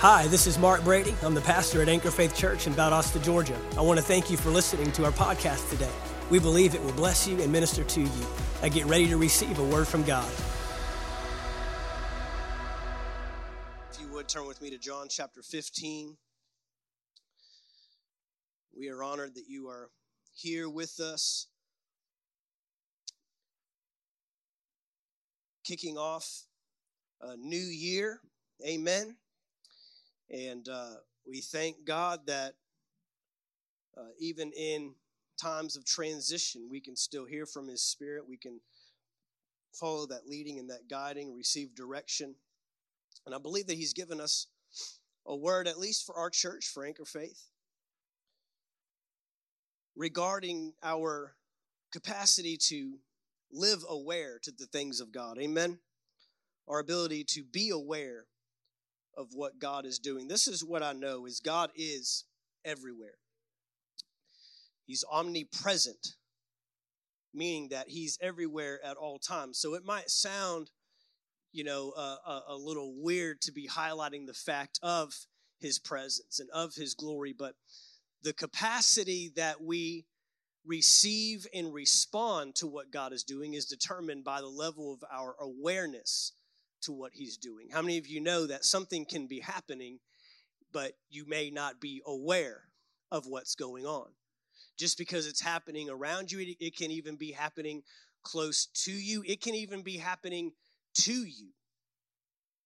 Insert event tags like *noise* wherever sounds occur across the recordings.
Hi, this is Mark Brady. I'm the pastor at Anchor Faith Church in Valdosta, Georgia. I want to thank you for listening to our podcast today. We believe it will bless you and minister to you. I get ready to receive a word from God. If you would turn with me to John chapter 15. We are honored that you are here with us. Kicking off a new year. Amen. And uh, we thank God that uh, even in times of transition, we can still hear from His Spirit. We can follow that leading and that guiding, receive direction. And I believe that He's given us a word, at least for our church, for Anchor Faith, regarding our capacity to live aware to the things of God. Amen. Our ability to be aware of what God is doing. This is what I know is God is everywhere. He's omnipresent, meaning that he's everywhere at all times. So it might sound, you know, uh, a, a little weird to be highlighting the fact of his presence and of his glory, but the capacity that we receive and respond to what God is doing is determined by the level of our awareness to what he's doing. How many of you know that something can be happening, but you may not be aware of what's going on? Just because it's happening around you, it, it can even be happening close to you, it can even be happening to you.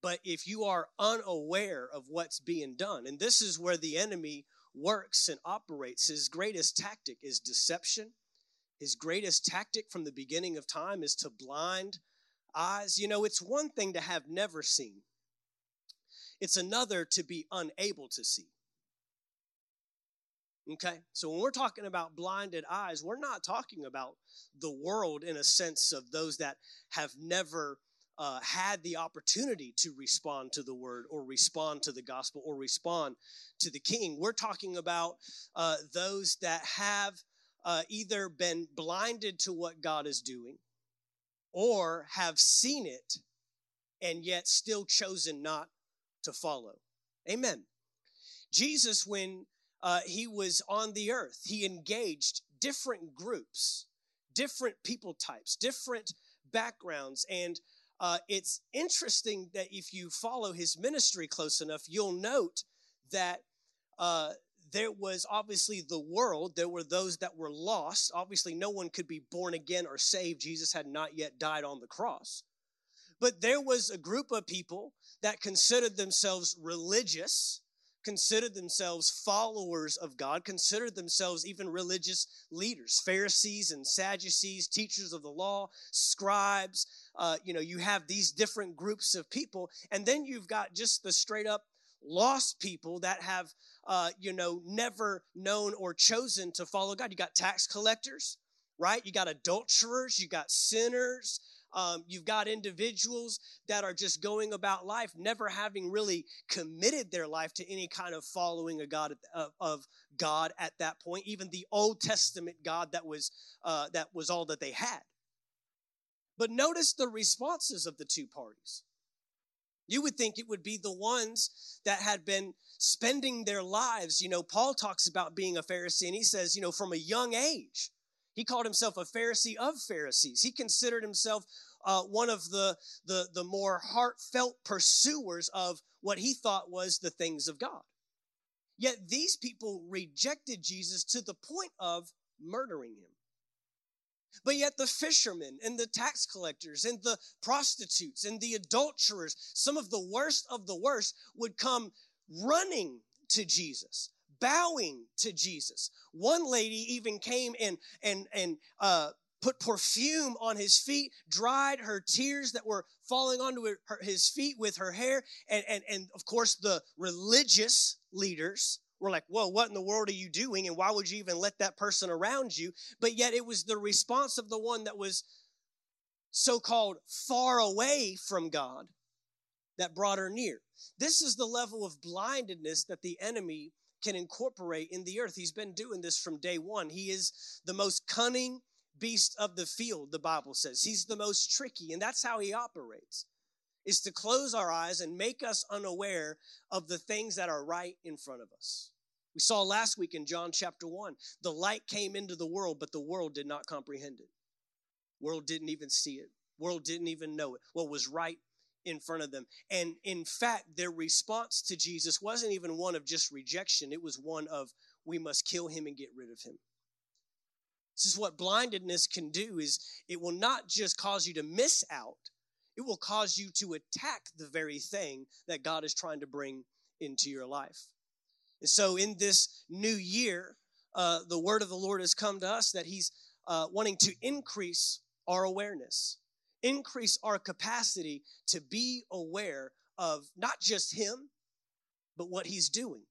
But if you are unaware of what's being done, and this is where the enemy works and operates, his greatest tactic is deception. His greatest tactic from the beginning of time is to blind eyes. You know, it's one thing to have never seen, it's another to be unable to see. Okay, so when we're talking about blinded eyes, we're not talking about the world in a sense of those that have never uh, had the opportunity to respond to the word or respond to the gospel or respond to the king. We're talking about uh, those that have uh, either been blinded to what God is doing or have seen it and yet still chosen not to follow. Amen. Jesus, when uh, he was on the earth, he engaged different groups, different people types, different backgrounds. And uh, it's interesting that if you follow his ministry close enough, you'll note that uh, there was obviously the world. There were those that were lost. Obviously, no one could be born again or saved. Jesus had not yet died on the cross. But there was a group of people that considered themselves religious, considered themselves followers of God, considered themselves even religious leaders, Pharisees and Sadducees, teachers of the law, scribes. Uh, you know, you have these different groups of people, and then you've got just the straight up lost people that have uh, you know, never known or chosen to follow God. You got tax collectors, right? You got adulterers, you got sinners, um, you've got individuals that are just going about life, never having really committed their life to any kind of following of God of, of God at that point. Even the Old Testament God that was uh, that was all that they had. But notice the responses of the two parties. You would think it would be the ones that had been spending their lives. You know, Paul talks about being a Pharisee, and he says, you know, from a young age, he called himself a Pharisee of Pharisees. He considered himself uh, one of the, the, the more heartfelt pursuers of what he thought was the things of God. Yet these people rejected Jesus to the point of murdering him. But yet, the fishermen and the tax collectors and the prostitutes and the adulterers, some of the worst of the worst, would come running to Jesus, bowing to Jesus. One lady even came and and and uh, put perfume on his feet, dried her tears that were falling onto her, his feet with her hair, and and and of course the religious leaders we're like, whoa, what in the world are you doing? And why would you even let that person around you? But yet it was the response of the one that was so called far away from God that brought her near. This is the level of blindedness that the enemy can incorporate in the earth. He's been doing this from day one. He is the most cunning beast of the field, the Bible says. He's the most tricky, and that's how he operates. is to close our eyes and make us unaware of the things that are right in front of us. We saw last week in John chapter 1, the light came into the world, but the world did not comprehend it. World didn't even see it. World didn't even know it. What was right in front of them. And in fact, their response to Jesus wasn't even one of just rejection, it was one of we must kill him and get rid of him. This is what blindedness can do is it will not just cause you to miss out, it will cause you to attack the very thing that God is trying to bring into your life. And so in this new year, uh, the word of the Lord has come to us that he's uh, wanting to increase our awareness increase our capacity to be aware of not just Him, but what He's doing.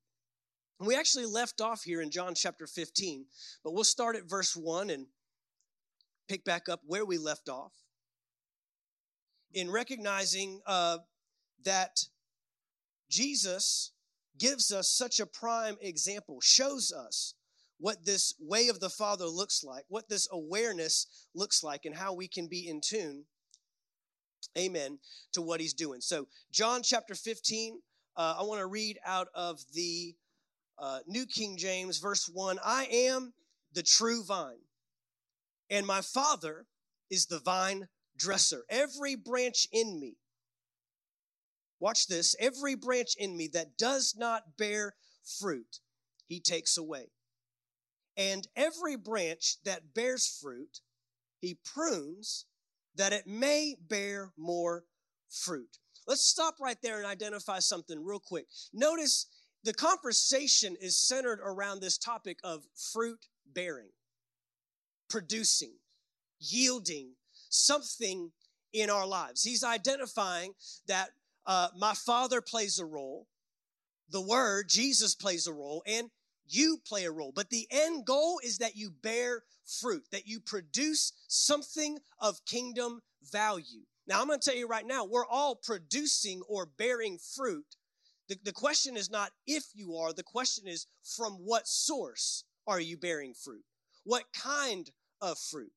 And we actually left off here in John chapter 15, but we'll start at verse 1 and pick back up where we left off. In recognizing uh, that Jesus gives us such a prime example, shows us what this way of the Father looks like, what this awareness looks like, and how we can be in tune amen, to what he's doing. So, John chapter 15, uh, I want to read out of the uh, New King James, verse 1 I am the true vine, and my Father is the vine dresser. Every branch in me, watch this, every branch in me that does not bear fruit, he takes away. And every branch that bears fruit, he prunes that it may bear more fruit. Let's stop right there and identify something real quick. Notice the conversation is centered around this topic of fruit bearing, producing, yielding something in our lives. He's identifying that uh, my Father plays a role, the Word, Jesus plays a role, and you play a role. But the end goal is that you bear fruit, that you produce something of kingdom value. Now, I'm going to tell you right now, we're all producing or bearing fruit. The, the question is not if you are, the question is from what source are you bearing fruit? What kind of fruit?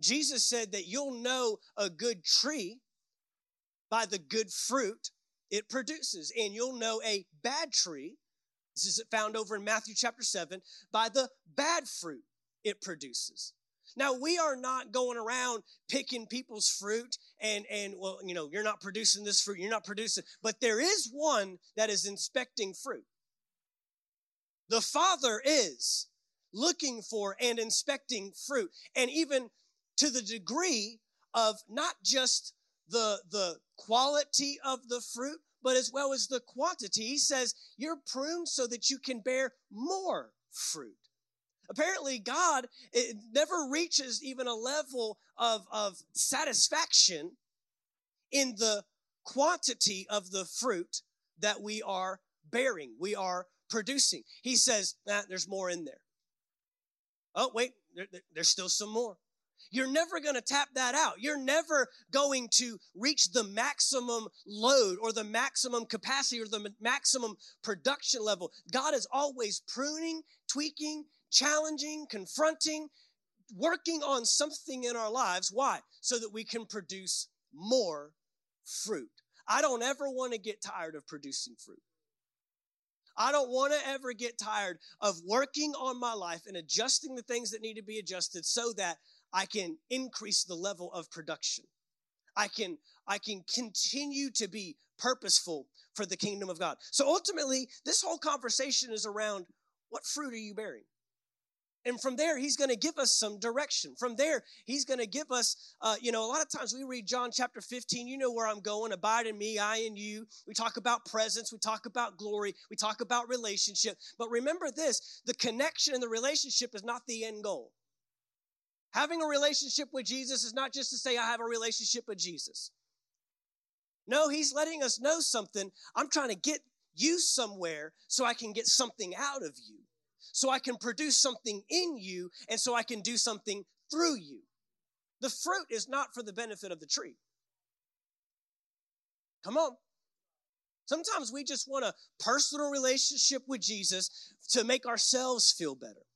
Jesus said that you'll know a good tree by the good fruit it produces, and you'll know a bad tree this is found over in Matthew chapter 7 by the bad fruit it produces. Now we are not going around picking people's fruit and and well, you know, you're not producing this fruit, you're not producing, but there is one that is inspecting fruit. The Father is looking for and inspecting fruit. And even to the degree of not just the the quality of the fruit, but as well as the quantity. He says, You're pruned so that you can bear more fruit. Apparently, God never reaches even a level of, of satisfaction in the quantity of the fruit that we are bearing, we are producing. He says, nah, there's more in there. Oh, wait, there, there's still some more. You're never going to tap that out. You're never going to reach the maximum load or the maximum capacity or the maximum production level. God is always pruning, tweaking, challenging, confronting, working on something in our lives. Why? So that we can produce more fruit. I don't ever want to get tired of producing fruit. I don't want to ever get tired of working on my life and adjusting the things that need to be adjusted so that I can increase the level of production. I can, I can continue to be purposeful for the kingdom of God. So ultimately, this whole conversation is around what fruit are you bearing? And from there, he's going to give us some direction. From there, he's going to give us, uh, you know, a lot of times we read John chapter 15, you know where I'm going, abide in me, I in you. We talk about presence, we talk about glory, we talk about relationship. But remember this the connection and the relationship is not the end goal. Having a relationship with Jesus is not just to say, I have a relationship with Jesus. No, he's letting us know something. I'm trying to get you somewhere so I can get something out of you, so I can produce something in you, and so I can do something through you. The fruit is not for the benefit of the tree. Come on. Sometimes we just want a personal relationship with Jesus to make ourselves feel better.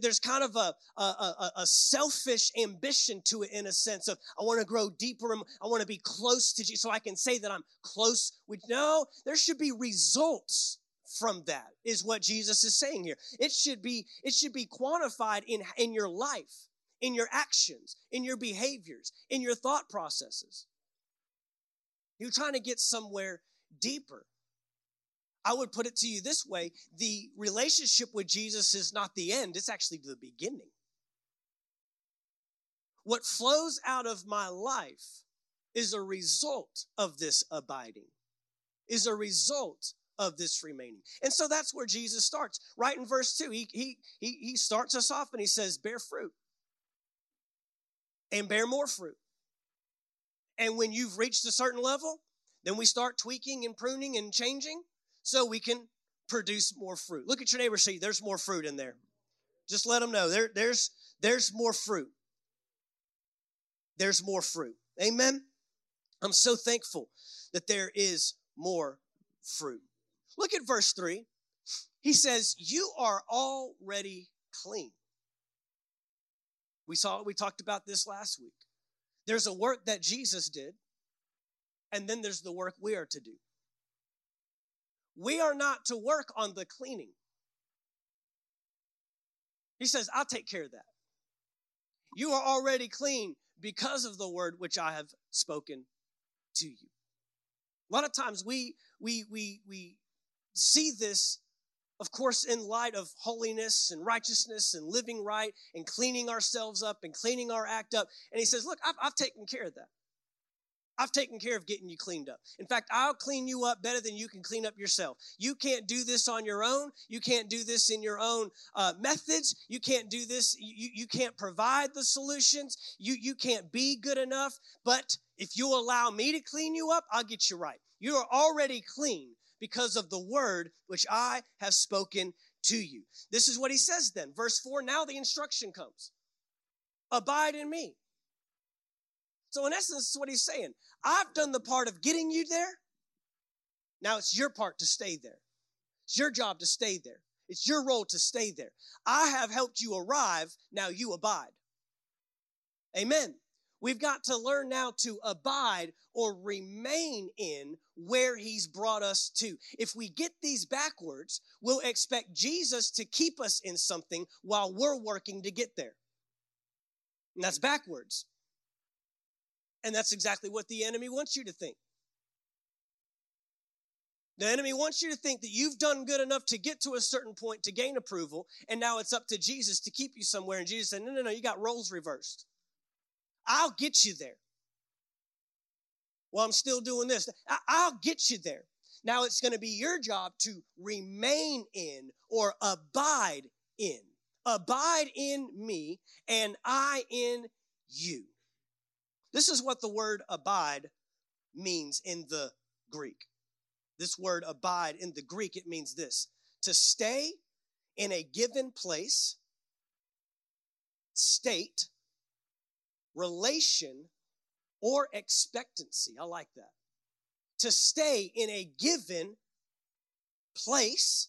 There's kind of a, a, a, a selfish ambition to it in a sense of, I want to grow deeper. And I want to be close to Jesus so I can say that I'm close with, no, there should be results from that is what Jesus is saying here. It should be, it should be quantified in, in your life, in your actions, in your behaviors, in your thought processes. You're trying to get somewhere deeper. I would put it to you this way the relationship with Jesus is not the end, it's actually the beginning. What flows out of my life is a result of this abiding, is a result of this remaining. And so that's where Jesus starts. Right in verse 2, he, he, he, he starts us off and he says, Bear fruit and bear more fruit. And when you've reached a certain level, then we start tweaking and pruning and changing so we can produce more fruit. Look at your neighbor, see, there's more fruit in there. Just let them know there, there's, there's more fruit. There's more fruit. Amen. I'm so thankful that there is more fruit. Look at verse 3. He says, You are already clean. We saw we talked about this last week. There's a work that Jesus did, and then there's the work we are to do. We are not to work on the cleaning. He says, I'll take care of that. You are already clean because of the word which I have spoken to you. A lot of times we we we we see this of course in light of holiness and righteousness and living right and cleaning ourselves up and cleaning our act up and he says look I've, I've taken care of that I've taken care of getting you cleaned up. In fact, I'll clean you up better than you can clean up yourself. You can't do this on your own. You can't do this in your own uh, methods. You can't do this. You, you can't provide the solutions. You, you can't be good enough. But if you allow me to clean you up, I'll get you right. You are already clean because of the word which I have spoken to you. This is what he says then. Verse 4 now the instruction comes Abide in me so, in essence, is what he's saying. I've done the part of getting you there. Now it's your part to stay there. It's your job to stay there. It's your role to stay there. I have helped you arrive. Now you abide. Amen. We've got to learn now to abide or remain in where he's brought us to. If we get these backwards, we'll expect Jesus to keep us in something while we're working to get there. And that's backwards. And that's exactly what the enemy wants you to think. The enemy wants you to think that you've done good enough to get to a certain point to gain approval, and now it's up to Jesus to keep you somewhere. And Jesus said, No, no, no, you got roles reversed. I'll get you there. Well, I'm still doing this. I'll get you there. Now it's going to be your job to remain in or abide in. Abide in me, and I in you. This is what the word abide means in the Greek. This word abide in the Greek, it means this to stay in a given place, state, relation, or expectancy. I like that. To stay in a given place,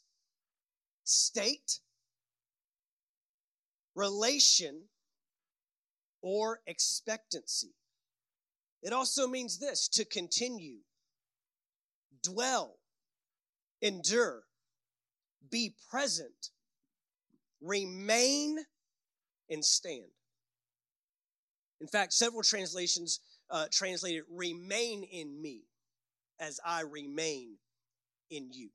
state, relation, or expectancy. It also means this to continue, dwell, endure, be present, remain, and stand. In fact, several translations uh, translated remain in me as I remain in you.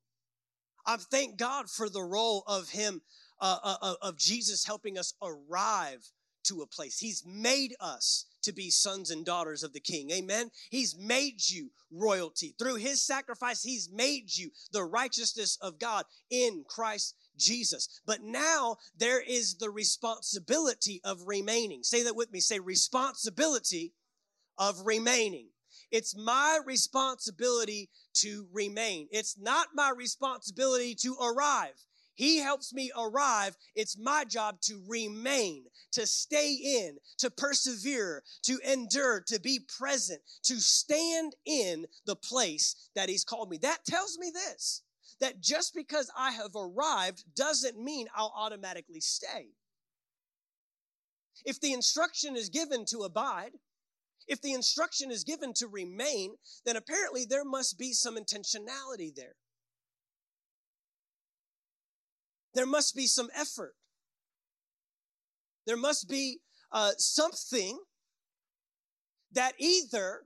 I thank God for the role of Him, uh, uh, of Jesus helping us arrive to a place. He's made us to be sons and daughters of the King. Amen. He's made you royalty. Through his sacrifice, he's made you the righteousness of God in Christ Jesus. But now there is the responsibility of remaining. Say that with me. Say responsibility of remaining. It's my responsibility to remain. It's not my responsibility to arrive. He helps me arrive. It's my job to remain, to stay in, to persevere, to endure, to be present, to stand in the place that He's called me. That tells me this that just because I have arrived doesn't mean I'll automatically stay. If the instruction is given to abide, if the instruction is given to remain, then apparently there must be some intentionality there. There must be some effort. There must be uh, something that either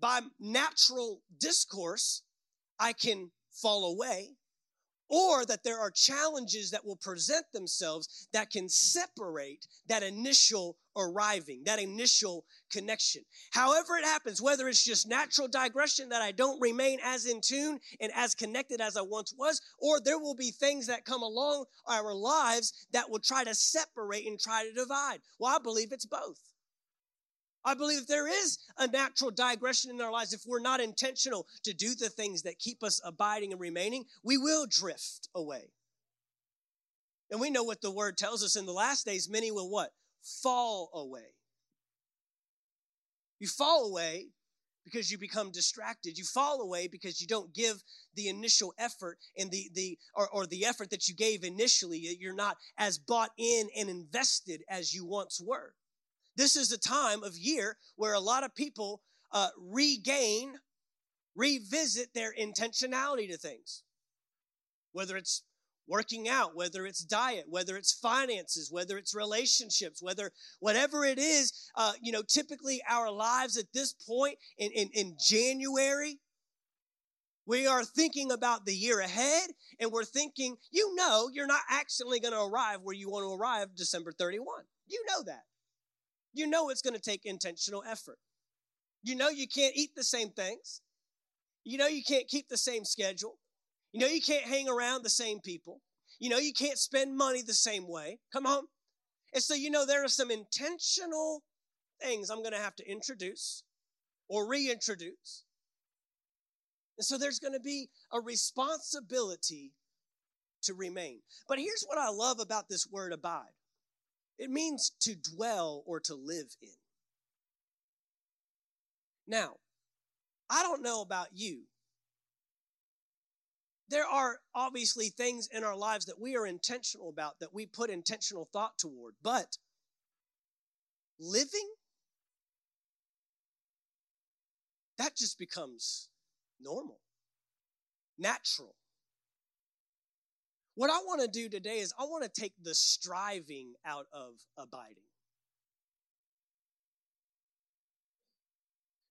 by natural discourse I can fall away, or that there are challenges that will present themselves that can separate that initial arriving, that initial connection. However, it happens, whether it's just natural digression that I don't remain as in tune and as connected as I once was, or there will be things that come along our lives that will try to separate and try to divide. Well, I believe it's both. I believe there is a natural digression in our lives. If we're not intentional to do the things that keep us abiding and remaining, we will drift away. And we know what the word tells us in the last days many will what? Fall away. You fall away because you become distracted. You fall away because you don't give the initial effort and the, the or, or the effort that you gave initially. You're not as bought in and invested as you once were. This is a time of year where a lot of people uh, regain, revisit their intentionality to things. Whether it's working out, whether it's diet, whether it's finances, whether it's relationships, whether whatever it is, uh, you know, typically our lives at this point in, in, in January, we are thinking about the year ahead and we're thinking, you know, you're not actually going to arrive where you want to arrive December 31. You know that you know it's going to take intentional effort. You know you can't eat the same things. You know you can't keep the same schedule. You know you can't hang around the same people. You know you can't spend money the same way. Come on. And so you know there are some intentional things I'm going to have to introduce or reintroduce. And so there's going to be a responsibility to remain. But here's what I love about this word abide it means to dwell or to live in. Now, I don't know about you. There are obviously things in our lives that we are intentional about, that we put intentional thought toward, but living, that just becomes normal, natural. What I want to do today is I want to take the striving out of abiding.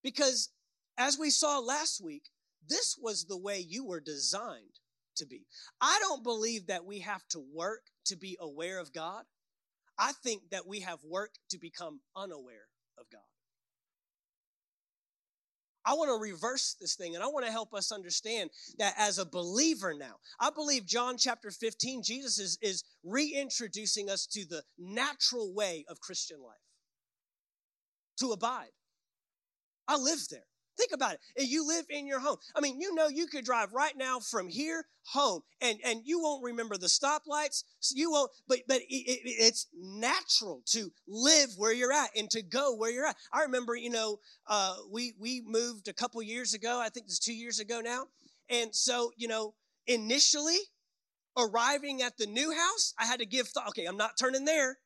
Because as we saw last week, this was the way you were designed to be. I don't believe that we have to work to be aware of God. I think that we have worked to become unaware of God. I want to reverse this thing and I want to help us understand that as a believer now, I believe John chapter 15, Jesus is, is reintroducing us to the natural way of Christian life to abide. I live there. Think about it. You live in your home. I mean, you know, you could drive right now from here home, and and you won't remember the stoplights. You won't. But but it, it, it's natural to live where you're at and to go where you're at. I remember, you know, uh, we we moved a couple years ago. I think it's two years ago now, and so you know, initially arriving at the new house, I had to give thought. Okay, I'm not turning there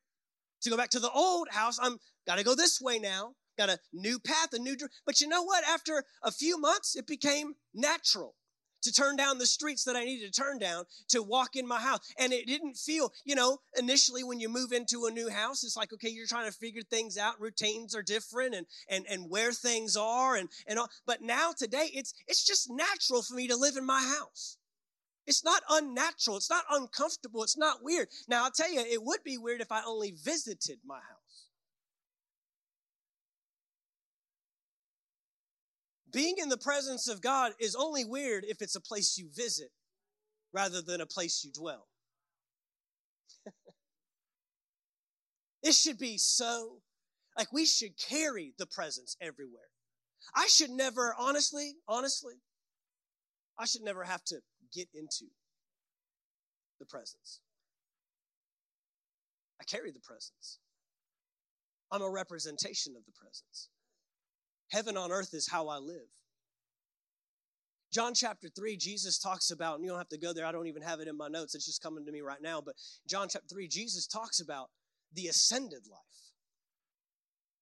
to go back to the old house. I'm got to go this way now got a new path, a new. But you know what? After a few months, it became natural to turn down the streets that I needed to turn down to walk in my house. And it didn't feel, you know, initially when you move into a new house, it's like, okay, you're trying to figure things out. Routines are different and and and where things are and and all. But now today, it's it's just natural for me to live in my house. It's not unnatural. It's not uncomfortable. It's not weird. Now I'll tell you, it would be weird if I only visited my house. Being in the presence of God is only weird if it's a place you visit rather than a place you dwell. *laughs* it should be so, like, we should carry the presence everywhere. I should never, honestly, honestly, I should never have to get into the presence. I carry the presence. I'm a representation of the presence. Heaven on earth is how I live. John chapter 3, Jesus talks about, and you don't have to go there, I don't even have it in my notes, it's just coming to me right now. But John chapter 3, Jesus talks about the ascended life.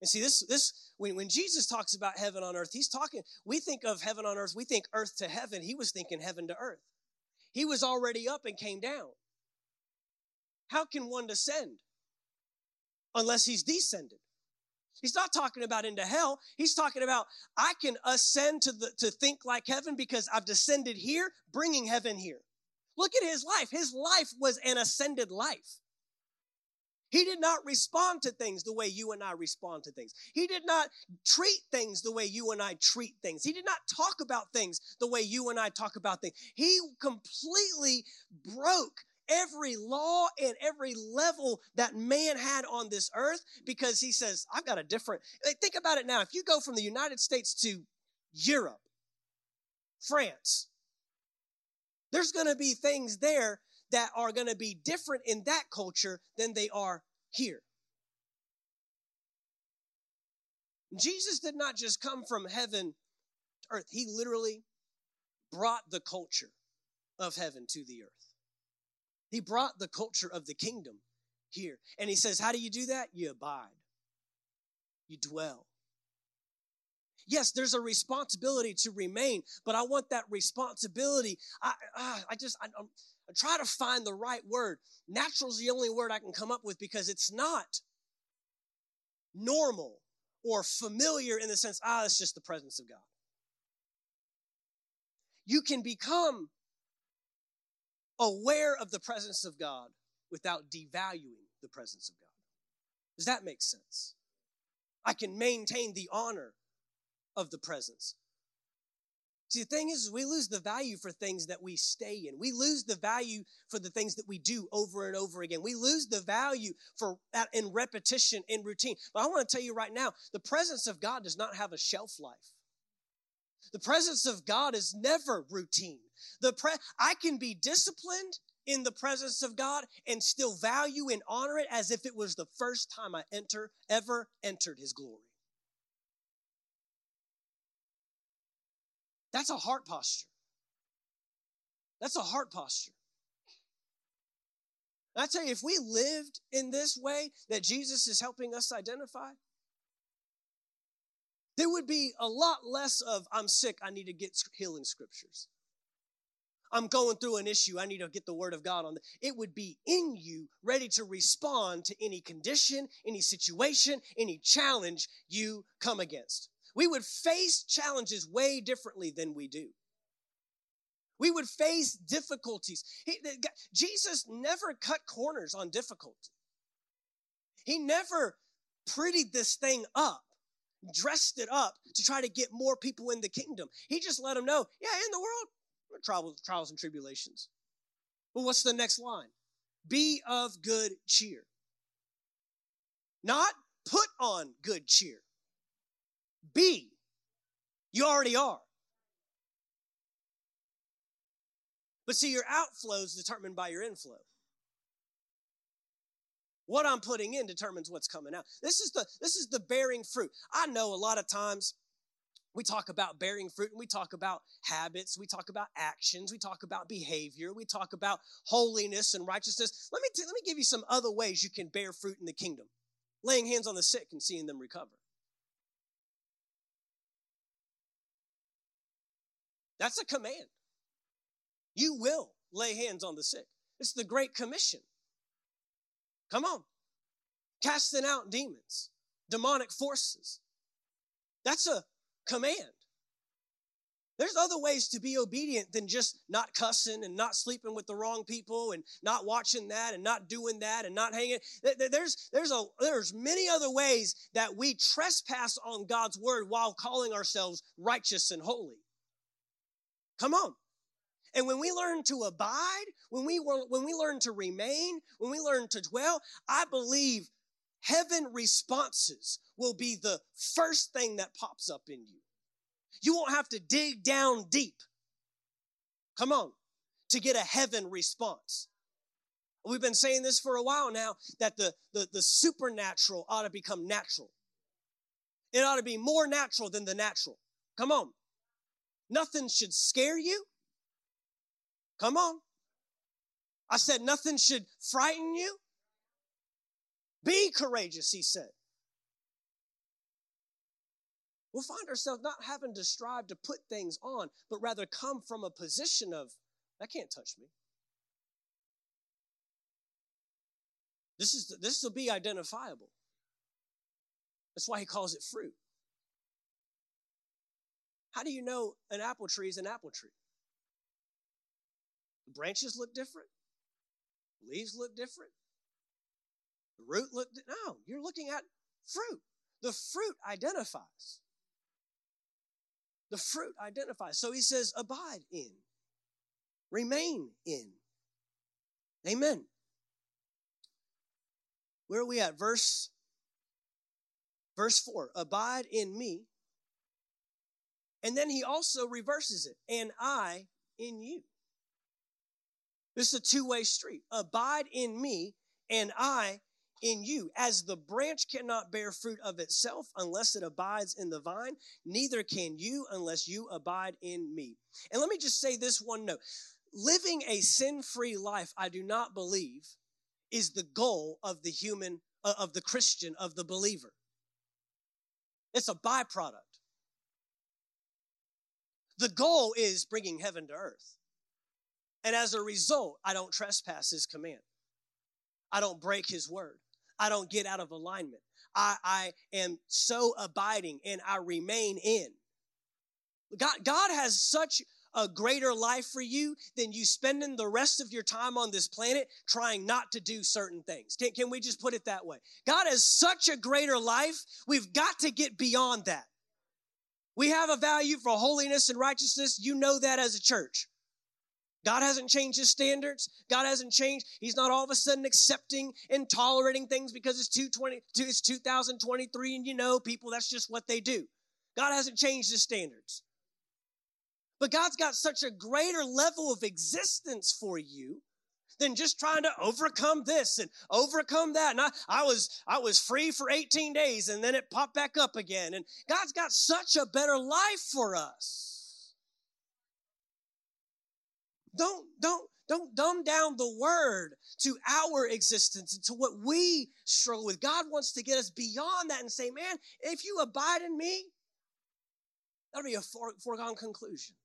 And see, this, this when, when Jesus talks about heaven on earth, he's talking, we think of heaven on earth, we think earth to heaven. He was thinking heaven to earth. He was already up and came down. How can one descend unless he's descended? He's not talking about into hell. He's talking about I can ascend to the to think like heaven because I've descended here, bringing heaven here. Look at his life. His life was an ascended life. He did not respond to things the way you and I respond to things. He did not treat things the way you and I treat things. He did not talk about things the way you and I talk about things. He completely broke every law and every level that man had on this earth because he says, I've got a different. Eh, think about it now. If you go from the United States to Europe, France, there's going to be things there that are going to be different in that culture than they are here. Jesus did not just come from heaven to earth, he literally brought the culture of heaven to the earth. He brought the culture of the kingdom here. And he says, How do you do that? You abide, you dwell. Yes, there's a responsibility to remain, but I want that responsibility. I, uh, I just, I, I'm, I try to find the right word. Natural is the only word I can come up with because it's not normal or familiar in the sense, ah, it's just the presence of God. You can become aware of the presence of God without devaluing the presence of God. Does that make sense? I can maintain the honor of the presence. See, the thing is, we lose the value for things that we stay in. We lose the value for the things that we do over and over again. We lose the value for that in repetition, in routine. But I want to tell you right now, the presence of God does not have a shelf life. The presence of God is never routine. The pre- I can be disciplined in the presence of God and still value and honor it as if it was the first time I enter ever entered his glory. That's a heart posture. That's a heart posture. And I tell you, if we lived in this way that Jesus is helping us identify, there would be a lot less of, I'm sick, I need to get healing scriptures. I'm going through an issue, I need to get the word of God on. It would be in you, ready to respond to any condition, any situation, any challenge you come against. We would face challenges way differently than we do. We would face difficulties. He, Jesus never cut corners on difficulty. He never prettied this thing up dressed it up to try to get more people in the kingdom. He just let them know, yeah, in the world, trials, trials and tribulations. But what's the next line? Be of good cheer. Not put on good cheer. Be. You already are. But see, your outflow is determined by your inflow. What I'm putting in determines what's coming out. This is the this is the bearing fruit. I know a lot of times we talk about bearing fruit and we talk about habits, we talk about actions, we talk about behavior, we talk about holiness and righteousness. Let me t- let me give you some other ways you can bear fruit in the kingdom. Laying hands on the sick and seeing them recover. That's a command. You will lay hands on the sick. It's the Great Commission. Come on. Casting out demons, demonic forces. That's a command. There's other ways to be obedient than just not cussing and not sleeping with the wrong people and not watching that and not doing that and not hanging. There's, there's, a, there's many other ways that we trespass on God's word while calling ourselves righteous and holy. Come on. And when we learn to abide, when we, when we learn to remain, when we learn to dwell, I believe heaven responses will be the first thing that pops up in you. You won't have to dig down deep. Come on, to get a heaven response. We've been saying this for a while now that the, the, the supernatural ought to become natural. It ought to be more natural than the natural. Come on. Nothing should scare you. Come on. I said nothing should frighten you. Be courageous, he said. we'll find ourselves not having to strive to put things on, but rather come from a position of, that can't touch me. This is this will be identifiable. That's why he calls it fruit. How do you know an apple tree is an apple tree? Branches look different. Leaves look different. The root look no, you're looking at fruit. The fruit identifies. The fruit identifies. So he says, abide in, remain in. Amen. Where are we at? Verse verse 4. Abide in me. And then he also reverses it. And I in you. This is a two-way street. Abide in me and I in you. As the branch cannot bear fruit of itself unless it abides in the vine, neither can you unless you abide in me. And let me just say this one note. Living a sin-free life, I do not believe is the goal of the human, uh, of the Christian, of the believer. It's a byproduct. The goal is bringing heaven to earth. And as a result, I don't trespass his command. I don't break his word. I don't get out of alignment. I, I am so abiding and I remain in. God, God has such a greater life for you than you spending the rest of your time on this planet trying not to do certain things. Can, can we just put it that way? God has such a greater life. We've got to get beyond that. We have a value for holiness and righteousness. You know that as a church. God hasn't changed his standards. God hasn't changed. He's not all of a sudden accepting and tolerating things because it's 220, it's 2023 and you know people, that's just what they do. God hasn't changed his standards. But God's got such a greater level of existence for you than just trying to overcome this and overcome that. And I, I was I was free for 18 days and then it popped back up again. And God's got such a better life for us. Don't don't don't dumb down the word to our existence and to what we struggle with. God wants to get us beyond that and say, man, if you abide in me, that'll be a foregone conclusion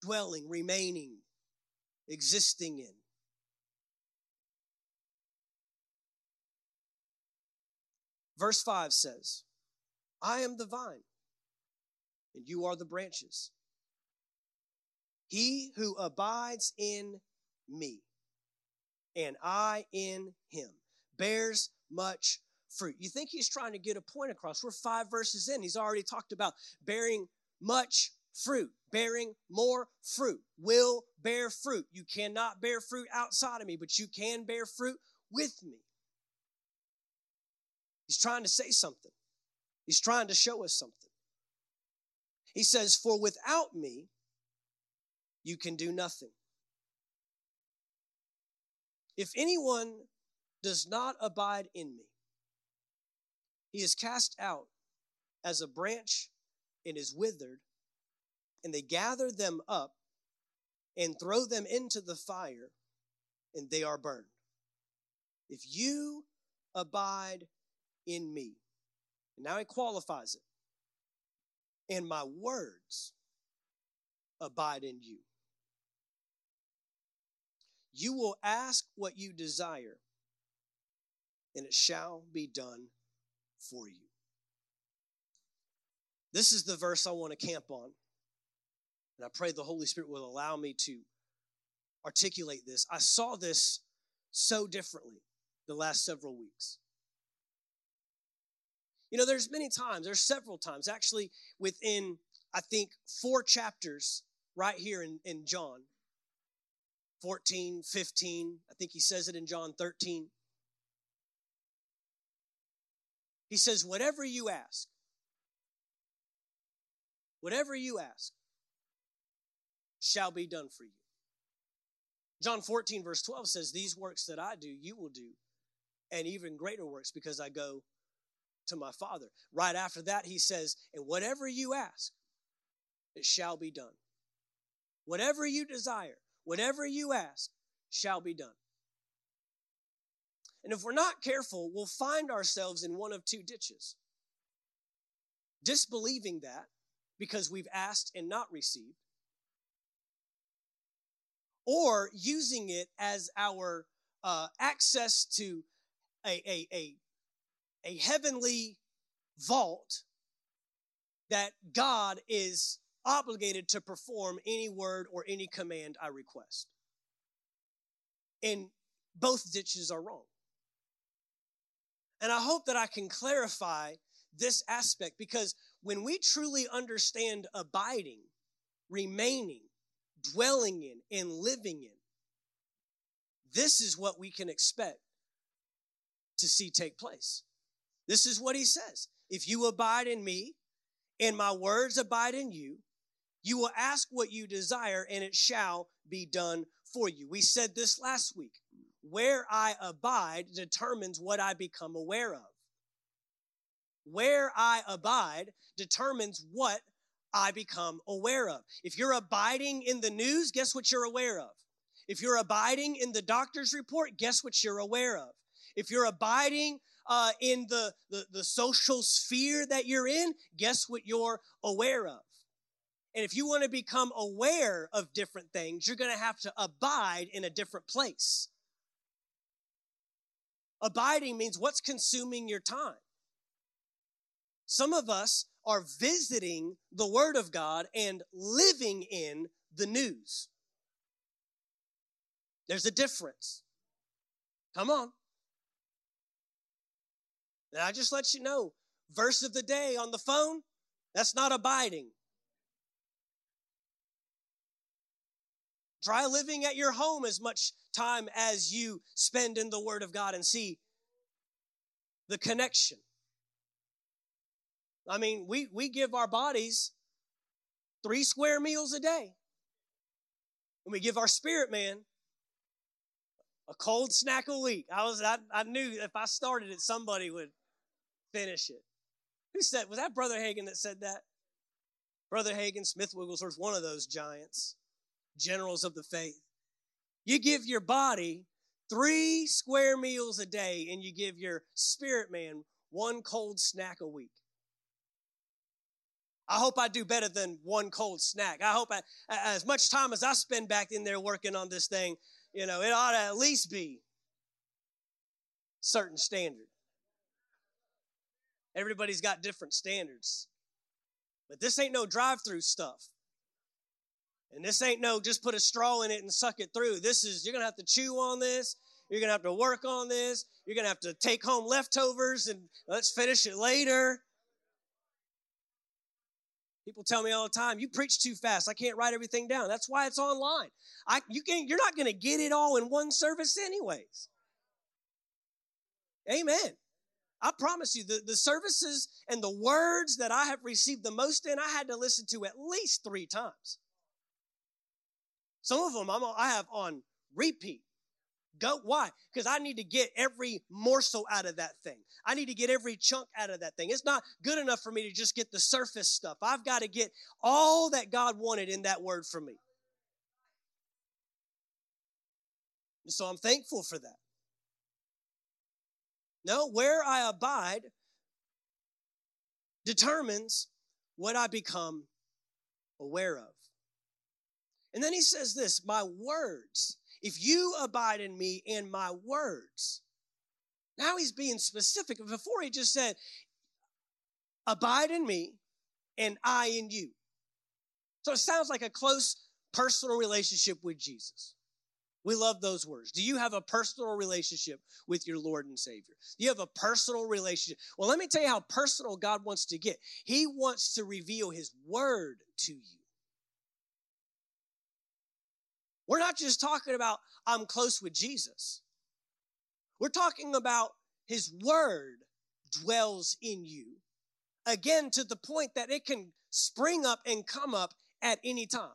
dwelling, remaining, existing in. Verse 5 says, I am the vine, and you are the branches. He who abides in me, and I in him, bears much fruit. You think he's trying to get a point across? We're five verses in. He's already talked about bearing much fruit, bearing more fruit, will bear fruit. You cannot bear fruit outside of me, but you can bear fruit with me. He's trying to say something, he's trying to show us something. He says, For without me, you can do nothing. If anyone does not abide in me, he is cast out as a branch and is withered, and they gather them up and throw them into the fire, and they are burned. If you abide in me, and now he qualifies it, and my words abide in you. You will ask what you desire, and it shall be done for you. This is the verse I want to camp on. And I pray the Holy Spirit will allow me to articulate this. I saw this so differently the last several weeks. You know, there's many times, there's several times, actually, within, I think, four chapters right here in, in John 14, 15. I think he says it in John 13. He says, Whatever you ask, whatever you ask, shall be done for you. John 14, verse 12 says, These works that I do, you will do, and even greater works because I go to my Father. Right after that, he says, And whatever you ask, it shall be done. Whatever you desire, whatever you ask, shall be done. And if we're not careful, we'll find ourselves in one of two ditches. disbelieving that because we've asked and not received, or using it as our uh, access to a, a, a, a heavenly vault that God is obligated to perform any word or any command I request. And both ditches are wrong. And I hope that I can clarify this aspect because when we truly understand abiding, remaining, dwelling in, and living in, this is what we can expect to see take place. This is what he says. If you abide in me and my words abide in you, you will ask what you desire and it shall be done for you. We said this last week. Where I abide determines what I become aware of. Where I abide determines what I become aware of. If you're abiding in the news, guess what you're aware of? If you're abiding in the doctor's report, guess what you're aware of? If you're abiding uh, in the, the, the social sphere that you're in, guess what you're aware of? And if you want to become aware of different things, you're going to have to abide in a different place. Abiding means what's consuming your time. Some of us are visiting the Word of God and living in the news. There's a difference. Come on. And I just let you know verse of the day on the phone, that's not abiding. Try living at your home as much time as you spend in the Word of God and see the connection. I mean, we, we give our bodies three square meals a day. And we give our spirit man a cold snack a week. I was I, I knew if I started it, somebody would finish it. Who said was that Brother Hagin that said that? Brother Hagin, Smith Wigglesworth, one of those giants, generals of the faith. You give your body three square meals a day, and you give your spirit man one cold snack a week. I hope I do better than one cold snack. I hope I, as much time as I spend back in there working on this thing, you know, it ought to at least be certain standard. Everybody's got different standards. But this ain't no drive through stuff. And this ain't no just put a straw in it and suck it through. This is, you're going to have to chew on this. You're going to have to work on this. You're going to have to take home leftovers and let's finish it later. People tell me all the time, you preach too fast. I can't write everything down. That's why it's online. I, you can't, you're not going to get it all in one service anyways. Amen. I promise you, the, the services and the words that I have received the most in, I had to listen to at least three times. Some of them I'm, I have on repeat. Go. Why? Because I need to get every morsel out of that thing. I need to get every chunk out of that thing. It's not good enough for me to just get the surface stuff. I've got to get all that God wanted in that word for me. And so I'm thankful for that. No, where I abide determines what I become aware of. And then he says this My words if you abide in me and my words. Now he's being specific. Before he just said, abide in me and I in you. So it sounds like a close personal relationship with Jesus. We love those words. Do you have a personal relationship with your Lord and Savior? Do you have a personal relationship? Well, let me tell you how personal God wants to get. He wants to reveal His Word to you. We're not just talking about I'm close with Jesus. We're talking about his word dwells in you. Again, to the point that it can spring up and come up at any time.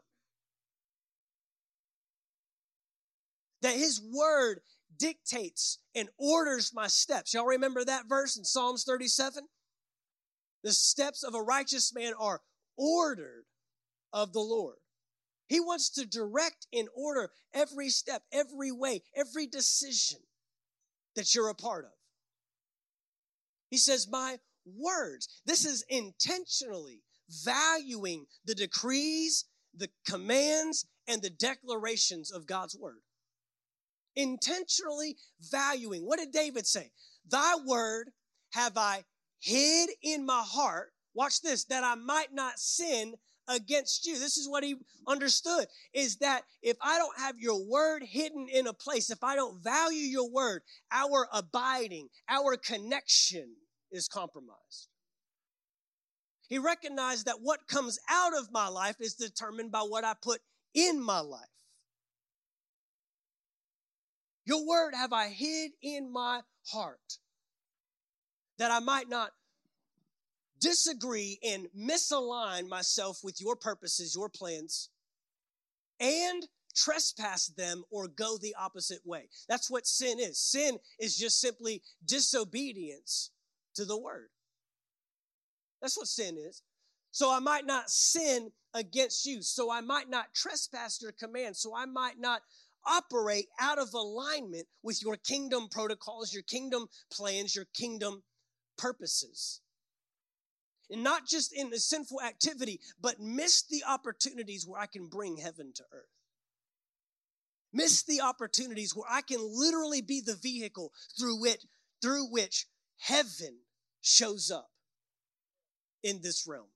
That his word dictates and orders my steps. Y'all remember that verse in Psalms 37? The steps of a righteous man are ordered of the Lord. He wants to direct in order every step, every way, every decision that you're a part of. He says, My words. This is intentionally valuing the decrees, the commands, and the declarations of God's word. Intentionally valuing. What did David say? Thy word have I hid in my heart. Watch this, that I might not sin against you. This is what he understood is that if I don't have your word hidden in a place, if I don't value your word, our abiding, our connection is compromised. He recognized that what comes out of my life is determined by what I put in my life. Your word have I hid in my heart that I might not disagree and misalign myself with your purposes, your plans, and trespass them or go the opposite way. That's what sin is. Sin is just simply disobedience to the word. That's what sin is. So I might not sin against you. So I might not trespass your command. So I might not operate out of alignment with your kingdom protocols, your kingdom plans, your kingdom purposes. And not just in the sinful activity, but miss the opportunities where I can bring heaven to earth. Miss the opportunities where I can literally be the vehicle through it, through which heaven shows up in this realm.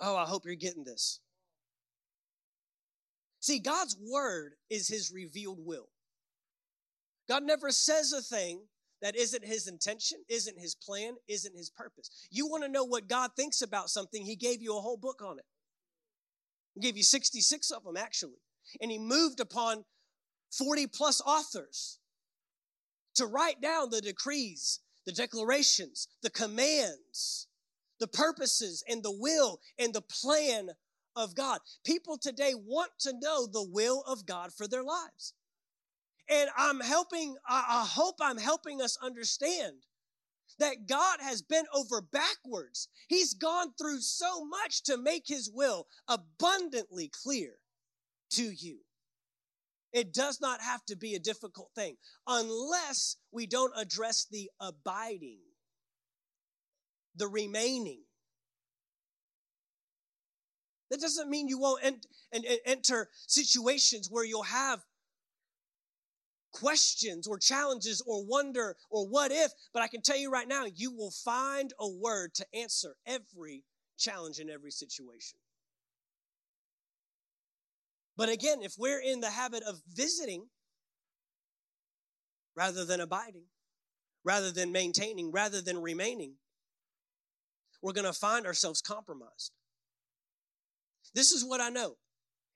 Oh, I hope you're getting this. See, God's word is his revealed will. God never says a thing that isn't his intention, isn't his plan, isn't his purpose. You want to know what God thinks about something, he gave you a whole book on it. He gave you 66 of them, actually. And he moved upon 40 plus authors to write down the decrees, the declarations, the commands, the purposes, and the will and the plan of God. People today want to know the will of God for their lives. And I'm helping, I hope I'm helping us understand that God has bent over backwards. He's gone through so much to make his will abundantly clear to you. It does not have to be a difficult thing unless we don't address the abiding, the remaining. That doesn't mean you won't ent- enter situations where you'll have questions or challenges or wonder or what if, but I can tell you right now, you will find a word to answer every challenge in every situation. But again, if we're in the habit of visiting rather than abiding, rather than maintaining, rather than remaining, we're going to find ourselves compromised. This is what I know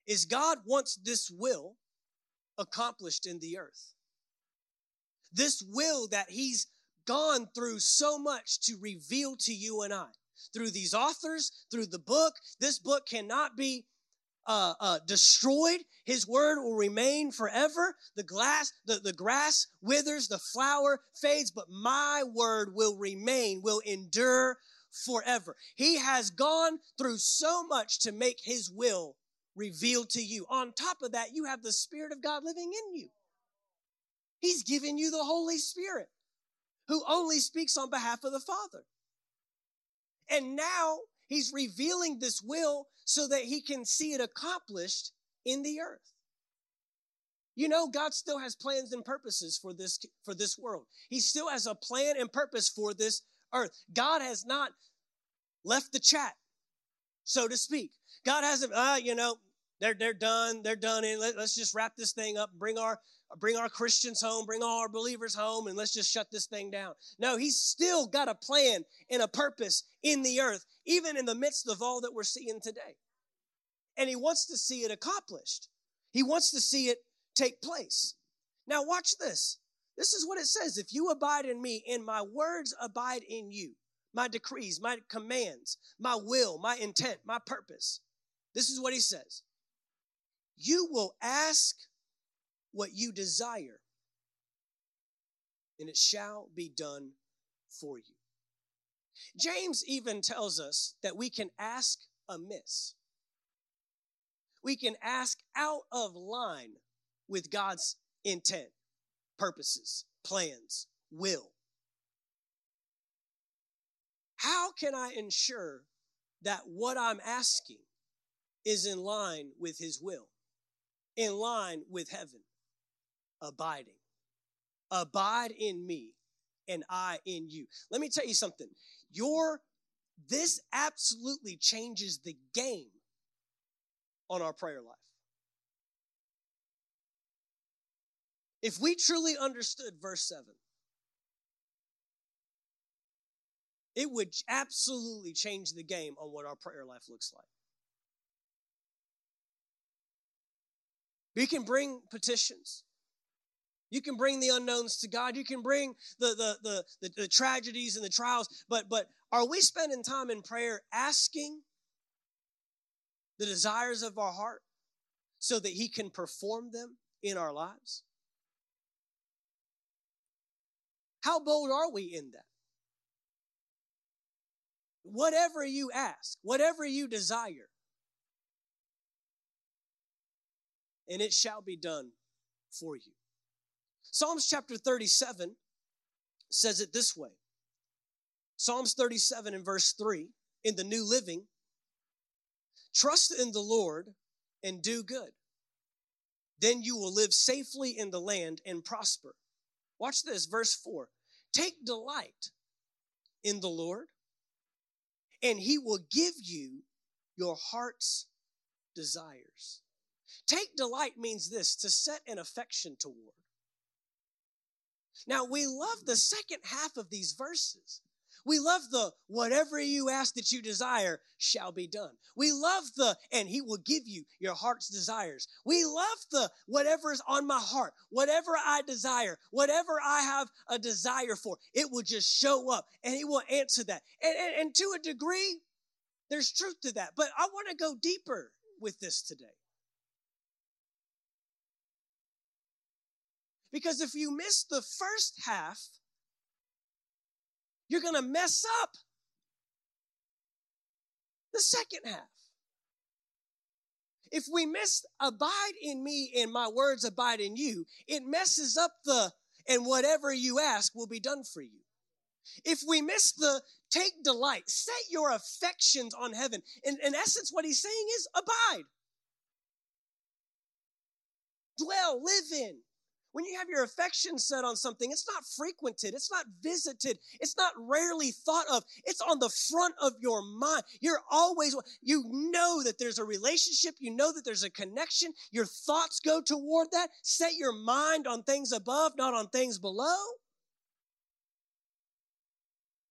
is God wants this will accomplished in the earth. This will that He's gone through so much to reveal to you and I through these authors, through the book. This book cannot be uh, uh, destroyed. His word will remain forever. The glass, the, the grass withers, the flower fades, but my word will remain, will endure forever. He has gone through so much to make his will revealed to you. On top of that, you have the Spirit of God living in you. He's given you the Holy Spirit who only speaks on behalf of the Father. And now he's revealing this will so that he can see it accomplished in the earth. You know, God still has plans and purposes for this, for this world. He still has a plan and purpose for this earth. God has not left the chat, so to speak. God hasn't, uh, you know, they're, they're done. They're done. And let, us just wrap this thing up, bring our, bring our Christians home, bring all our believers home, and let's just shut this thing down. No, he's still got a plan and a purpose in the earth, even in the midst of all that we're seeing today. And he wants to see it accomplished. He wants to see it take place. Now, watch this. This is what it says If you abide in me, and my words abide in you, my decrees, my commands, my will, my intent, my purpose. This is what he says you will ask what you desire, and it shall be done for you. James even tells us that we can ask amiss. We can ask out of line with God's intent, purposes, plans, will. How can I ensure that what I'm asking is in line with His will, in line with heaven? Abiding. Abide in me and I in you. Let me tell you something. Your this absolutely changes the game on our prayer life. If we truly understood verse 7, it would absolutely change the game on what our prayer life looks like. We can bring petitions. You can bring the unknowns to God. You can bring the, the, the, the, the tragedies and the trials. But, but are we spending time in prayer asking the desires of our heart so that He can perform them in our lives? How bold are we in that? Whatever you ask, whatever you desire, and it shall be done for you. Psalms chapter 37 says it this way Psalms 37 and verse 3 in the New Living Trust in the Lord and do good. Then you will live safely in the land and prosper. Watch this, verse 4. Take delight in the Lord, and he will give you your heart's desires. Take delight means this to set an affection toward. Now, we love the second half of these verses. We love the whatever you ask that you desire shall be done. We love the and he will give you your heart's desires. We love the whatever is on my heart, whatever I desire, whatever I have a desire for, it will just show up and he will answer that. And, and, and to a degree, there's truth to that. But I want to go deeper with this today. Because if you miss the first half, you're going to mess up the second half. If we miss abide in me and my words abide in you, it messes up the and whatever you ask will be done for you. If we miss the take delight, set your affections on heaven. In, in essence, what he's saying is abide, dwell, live in. When you have your affection set on something, it's not frequented, it's not visited, it's not rarely thought of. It's on the front of your mind. You're always, you know that there's a relationship, you know that there's a connection. Your thoughts go toward that. Set your mind on things above, not on things below.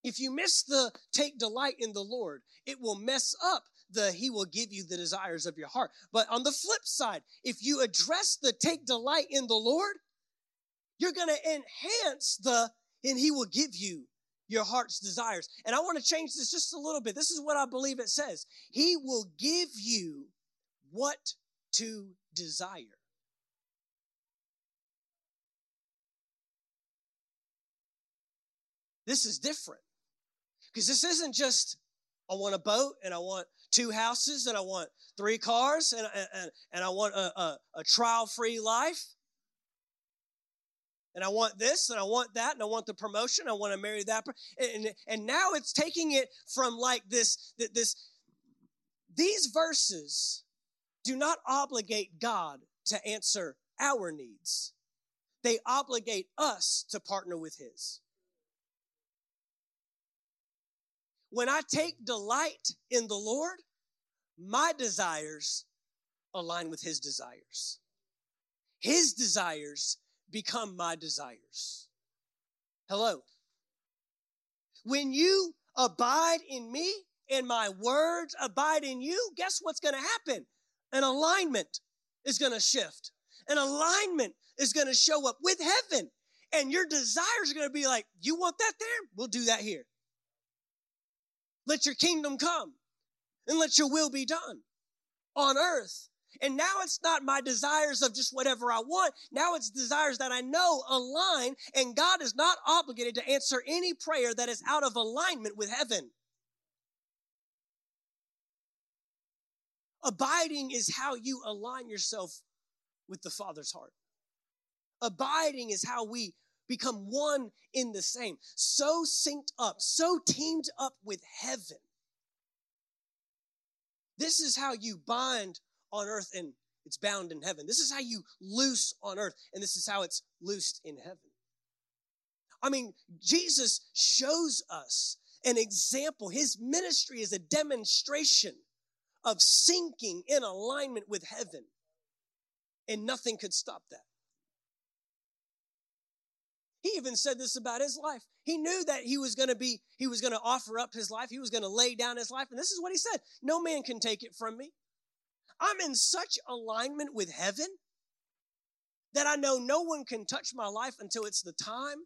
If you miss the take delight in the Lord, it will mess up the he will give you the desires of your heart. But on the flip side, if you address the take delight in the Lord, you're going to enhance the, and He will give you your heart's desires. And I want to change this just a little bit. This is what I believe it says He will give you what to desire. This is different because this isn't just I want a boat and I want two houses and I want three cars and, and, and I want a, a, a trial free life and I want this and I want that and I want the promotion. I want to marry that. And, and now it's taking it from like this, this, these verses do not obligate God to answer our needs. They obligate us to partner with His. When I take delight in the Lord, my desires align with His desires. His desires become my desires. Hello. When you abide in me and my words abide in you, guess what's going to happen? An alignment is going to shift. An alignment is going to show up with heaven. And your desires are going to be like, you want that there? We'll do that here. Let your kingdom come and let your will be done on earth and now it's not my desires of just whatever I want. Now it's desires that I know align, and God is not obligated to answer any prayer that is out of alignment with heaven. Abiding is how you align yourself with the Father's heart. Abiding is how we become one in the same, so synced up, so teamed up with heaven. This is how you bind on earth and it's bound in heaven. This is how you loose on earth, and this is how it's loosed in heaven. I mean, Jesus shows us an example. His ministry is a demonstration of syncing in alignment with heaven, and nothing could stop that. He even said this about his life. He knew that he was going to be, he was going to offer up his life. He was going to lay down his life. And this is what he said No man can take it from me. I'm in such alignment with heaven that I know no one can touch my life until it's the time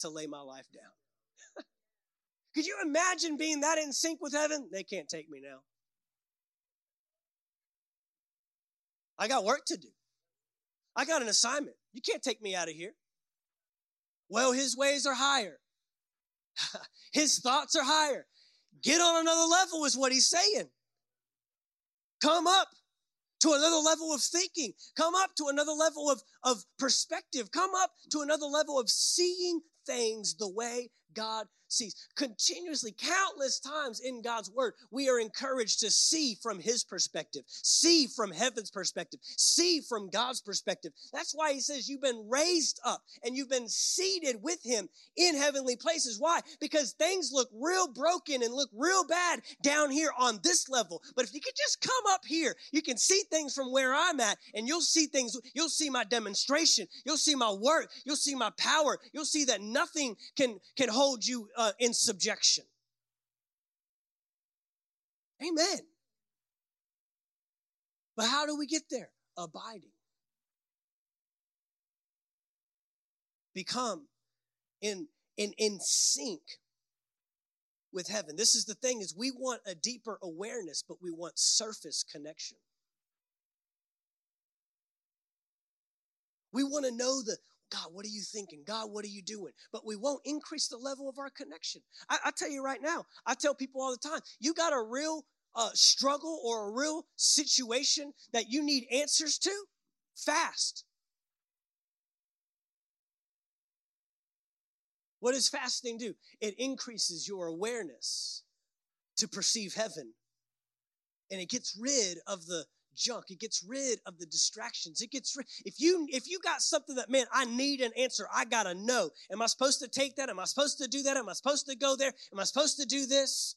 to lay my life down. *laughs* Could you imagine being that in sync with heaven? They can't take me now. I got work to do. I got an assignment. You can't take me out of here. Well, his ways are higher. *laughs* his thoughts are higher. Get on another level is what he's saying. Come up to another level of thinking. Come up to another level of, of perspective. Come up to another level of seeing things the way God sees. Continuously, countless times in God's word, we are encouraged to see from his perspective, see from heaven's perspective, see from God's perspective. That's why he says you've been raised up and you've been seated with him in heavenly places. Why? Because things look real broken and look real bad down here on this level. But if you could just come up here, you can see things from where I'm at and you'll see things, you'll see my demonstration, you'll see my work, you'll see my power, you'll see that nothing can, can hold you uh, in subjection. Amen. But how do we get there? Abiding. Become in, in, in sync with heaven. This is the thing is we want a deeper awareness, but we want surface connection. We want to know the God, what are you thinking? God, what are you doing? But we won't increase the level of our connection. I, I tell you right now, I tell people all the time, you got a real uh, struggle or a real situation that you need answers to, fast. What does fasting do? It increases your awareness to perceive heaven. And it gets rid of the junk. It gets rid of the distractions. It gets rid. If you if you got something that man, I need an answer. I gotta know. Am I supposed to take that? Am I supposed to do that? Am I supposed to go there? Am I supposed to do this?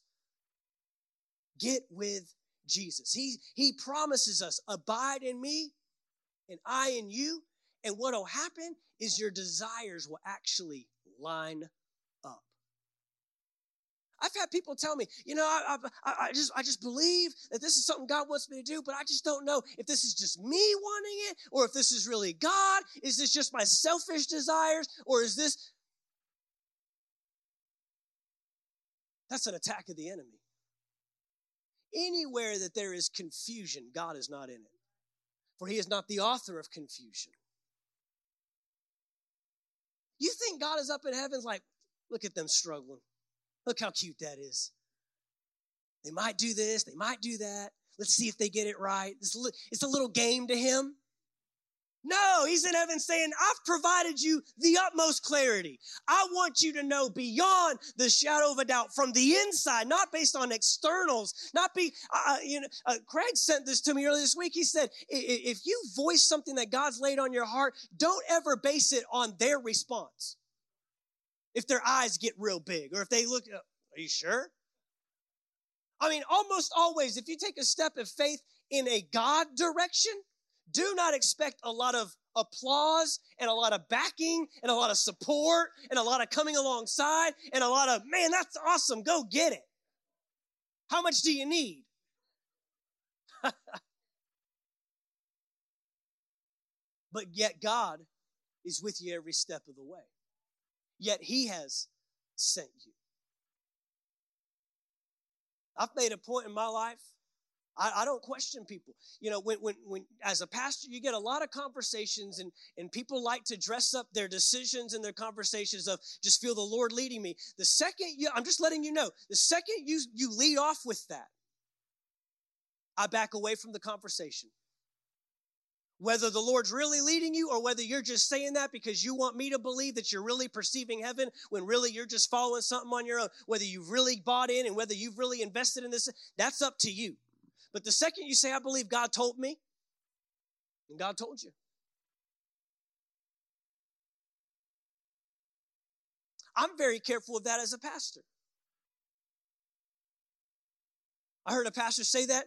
Get with Jesus. He he promises us, abide in me, and I in you. And what'll happen is your desires will actually line I've had people tell me, you know, I, I, I, just I just believe that this is something God wants me to do, but I just don't know if this is just me wanting it or if this is really God. Is this just my selfish desires or is this? That's an attack of the enemy. Anywhere that there is confusion, God is not in it, for He is not the author of confusion. You think God is up in heaven's like, look at them struggling. Look how cute that is. They might do this, they might do that. Let's see if they get it right. It's a little game to him. No, he's in heaven saying, I've provided you the utmost clarity. I want you to know beyond the shadow of a doubt from the inside, not based on externals, not be, uh, uh you know, uh, Craig sent this to me earlier this week. He said, if you voice something that God's laid on your heart, don't ever base it on their response if their eyes get real big or if they look, uh, are you sure? I mean, almost always, if you take a step of faith in a God direction, do not expect a lot of applause and a lot of backing and a lot of support and a lot of coming alongside and a lot of, man, that's awesome, go get it. How much do you need? *laughs* but yet, God is with you every step of the way yet he has sent you. I've made a point in my life. I, I, don't question people. You know, when, when, when, as a pastor, you get a lot of conversations, and, and people like to dress up their decisions and their conversations of just feel the Lord leading me. The second you, I'm just letting you know, the second you, you lead off with that, I back away from the conversation. Whether the Lord's really leading you or whether you're just saying that because you want me to believe that you're really perceiving heaven when really you're just following something on your own, whether you've really bought in and whether you've really invested in this, that's up to you. But the second you say, I believe God told me, and God told you. I'm very careful of that as a pastor. I heard a pastor say that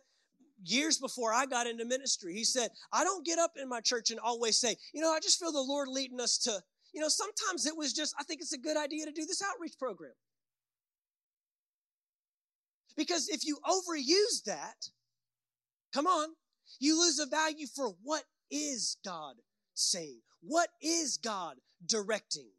years before I got into ministry. He said, I don't get up in my church and always say, you know, I just feel the Lord leading us to, you know, sometimes it was just, I think it's a good idea to do this outreach program. Because if you overuse that, come on, you lose the value for what is God saying? What is God directing?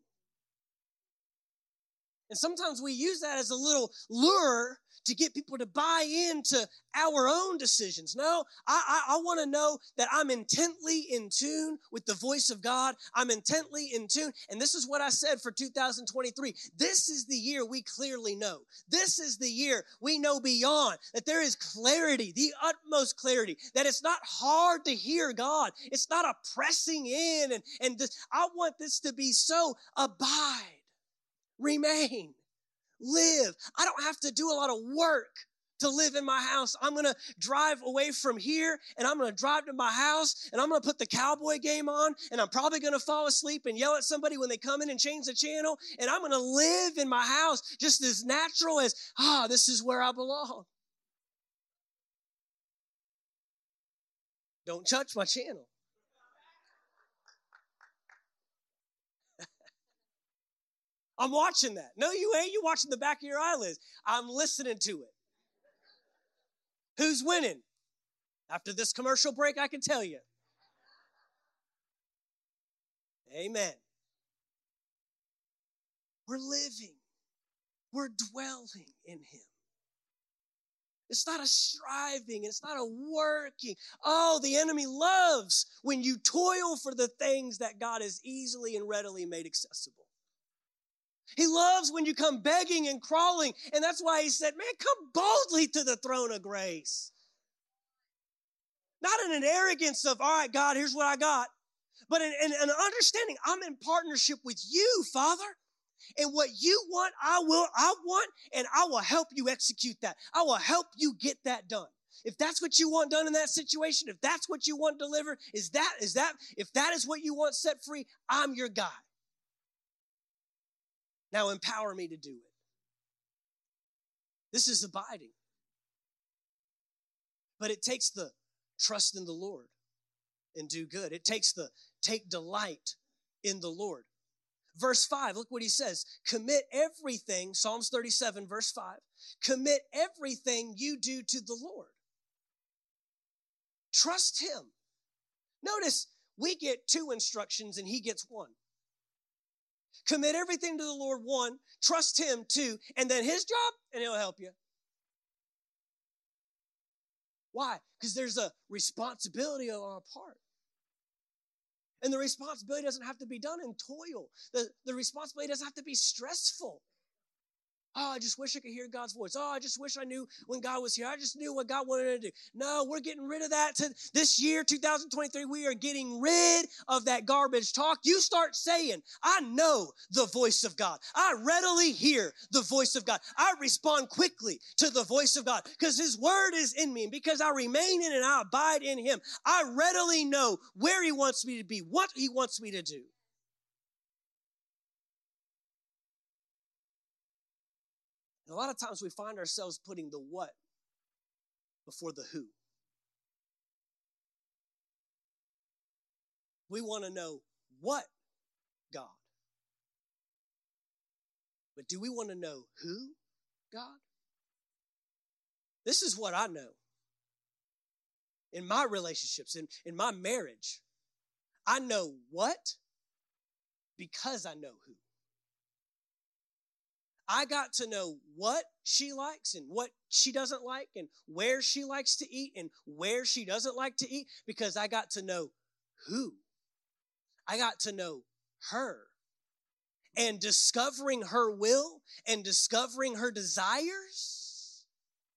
And sometimes we use that as a little lure to get people to buy into our own decisions. No, I, I, I want to know that I'm intently in tune with the voice of God. I'm intently in tune. And this is what I said for 2023. This is the year we clearly know. This is the year we know beyond that there is clarity, the utmost clarity, that it's not hard to hear God. It's not a pressing in. And, and this, I want this to be so abide remain, live. I don't have to do a lot of work to live in my house. I'm going to drive away from here and I'm going to drive to my house and I'm going to put the cowboy game on and I'm probably going to fall asleep and yell at somebody when they come in and change the channel and I'm going to live in my house just as natural as, ah, this is where I belong. Don't touch my channel. I'm watching that. No, you ain't. You watching the back of your eyelids. I'm listening to it. Who's winning? After this commercial break, I can tell you. Amen. We're living, we're dwelling in Him. It's not a striving, it's not a working. Oh, the enemy loves when you toil for the things that God has easily and readily made accessible. He loves when you come begging and crawling. And that's why he said, man, come boldly to the throne of grace. Not in an arrogance of, all right, God, here's what I got, but in, in an understanding, I'm in partnership with you, Father. And what you want, I will, I want, and I will help you execute that. I will help you get that done. If that's what you want done in that situation, if that's what you want delivered, is that, is that, if that is what you want set free, I'm your guy. Now empower me to do it. This is abiding. But it takes the trust in the Lord and do good. It takes the take delight in the Lord. Verse 5, look what he says. Commit everything, Psalms 37, verse 5. Commit everything you do to the Lord. Trust him. Notice we get two instructions and he gets one. Commit everything to the Lord, one, trust Him, two, and then His job, and He'll help you. Why? Because there's a responsibility on our part. And the responsibility doesn't have to be done in toil. The, the responsibility doesn't have to be stressful. Oh, I just wish I could hear God's voice. Oh, I just wish I knew when God was here. I just knew what God wanted to do. No, we're getting rid of that. To this year, 2023, we are getting rid of that garbage talk. You start saying, I know the voice of God. I readily hear the voice of God. I respond quickly to the voice of God because His word is in me. And because I remain in and I abide in Him, I readily know where He wants me to be, what He wants me to do. And a lot of times we find ourselves putting the what before the who. We want to know what God. But do we want to know who God? This is what I know. In my relationships, in, in my marriage, I know what because I know who. I got to know what she likes and what she doesn't like and where she likes to eat and where she doesn't like to eat because I got to know who. I got to know her. And discovering her will and discovering her desires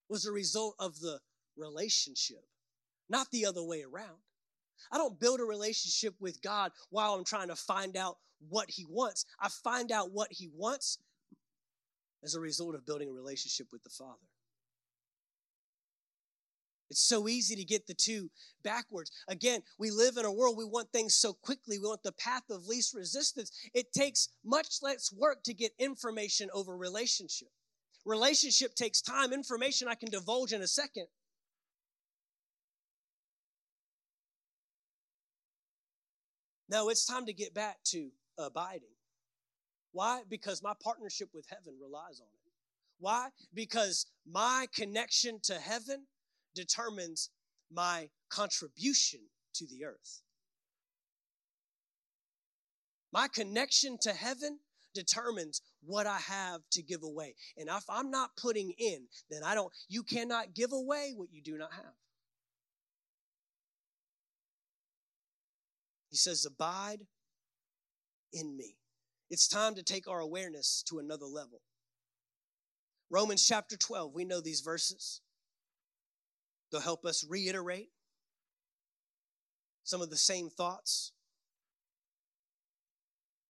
was a result of the relationship, not the other way around. I don't build a relationship with God while I'm trying to find out what He wants. I find out what He wants as a result of building a relationship with the Father. It's so easy to get the two backwards. Again, we live in a world we want things so quickly. We want the path of least resistance. It takes much less work to get information over relationship. Relationship takes time. Information I can divulge in a second. No, it's time to get back to abiding. Why? Because my partnership with heaven relies on it. Why? Because my connection to heaven determines my contribution to the earth. My connection to heaven determines what I have to give away. And if I'm not putting in, then I don't, you cannot give away what you do not have. He says, Abide in me. It's time to take our awareness to another level. Romans chapter 12, we know these verses. They'll help us reiterate some of the same thoughts.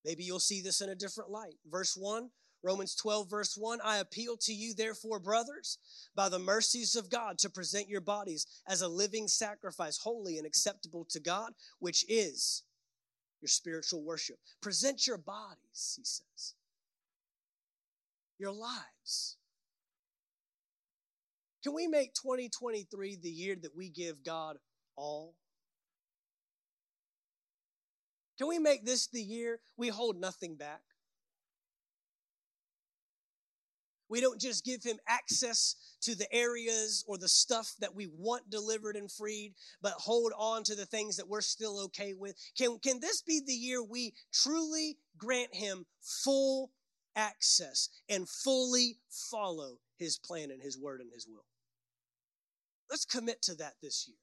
Maybe you'll see this in a different light. Verse 1, Romans 12, verse 1 I appeal to you, therefore, brothers, by the mercies of God, to present your bodies as a living sacrifice, holy and acceptable to God, which is your spiritual worship. Present your bodies, he says, your lives. Can we make 2023 the year that we give God all? Can we make this the year we hold nothing back? We don't just give him access to the areas or the stuff that we want delivered and freed, but hold on to the things that we're still okay with. Can, can this be the year we truly grant him full access and fully follow his plan and his word and his will? Let's commit to that this year.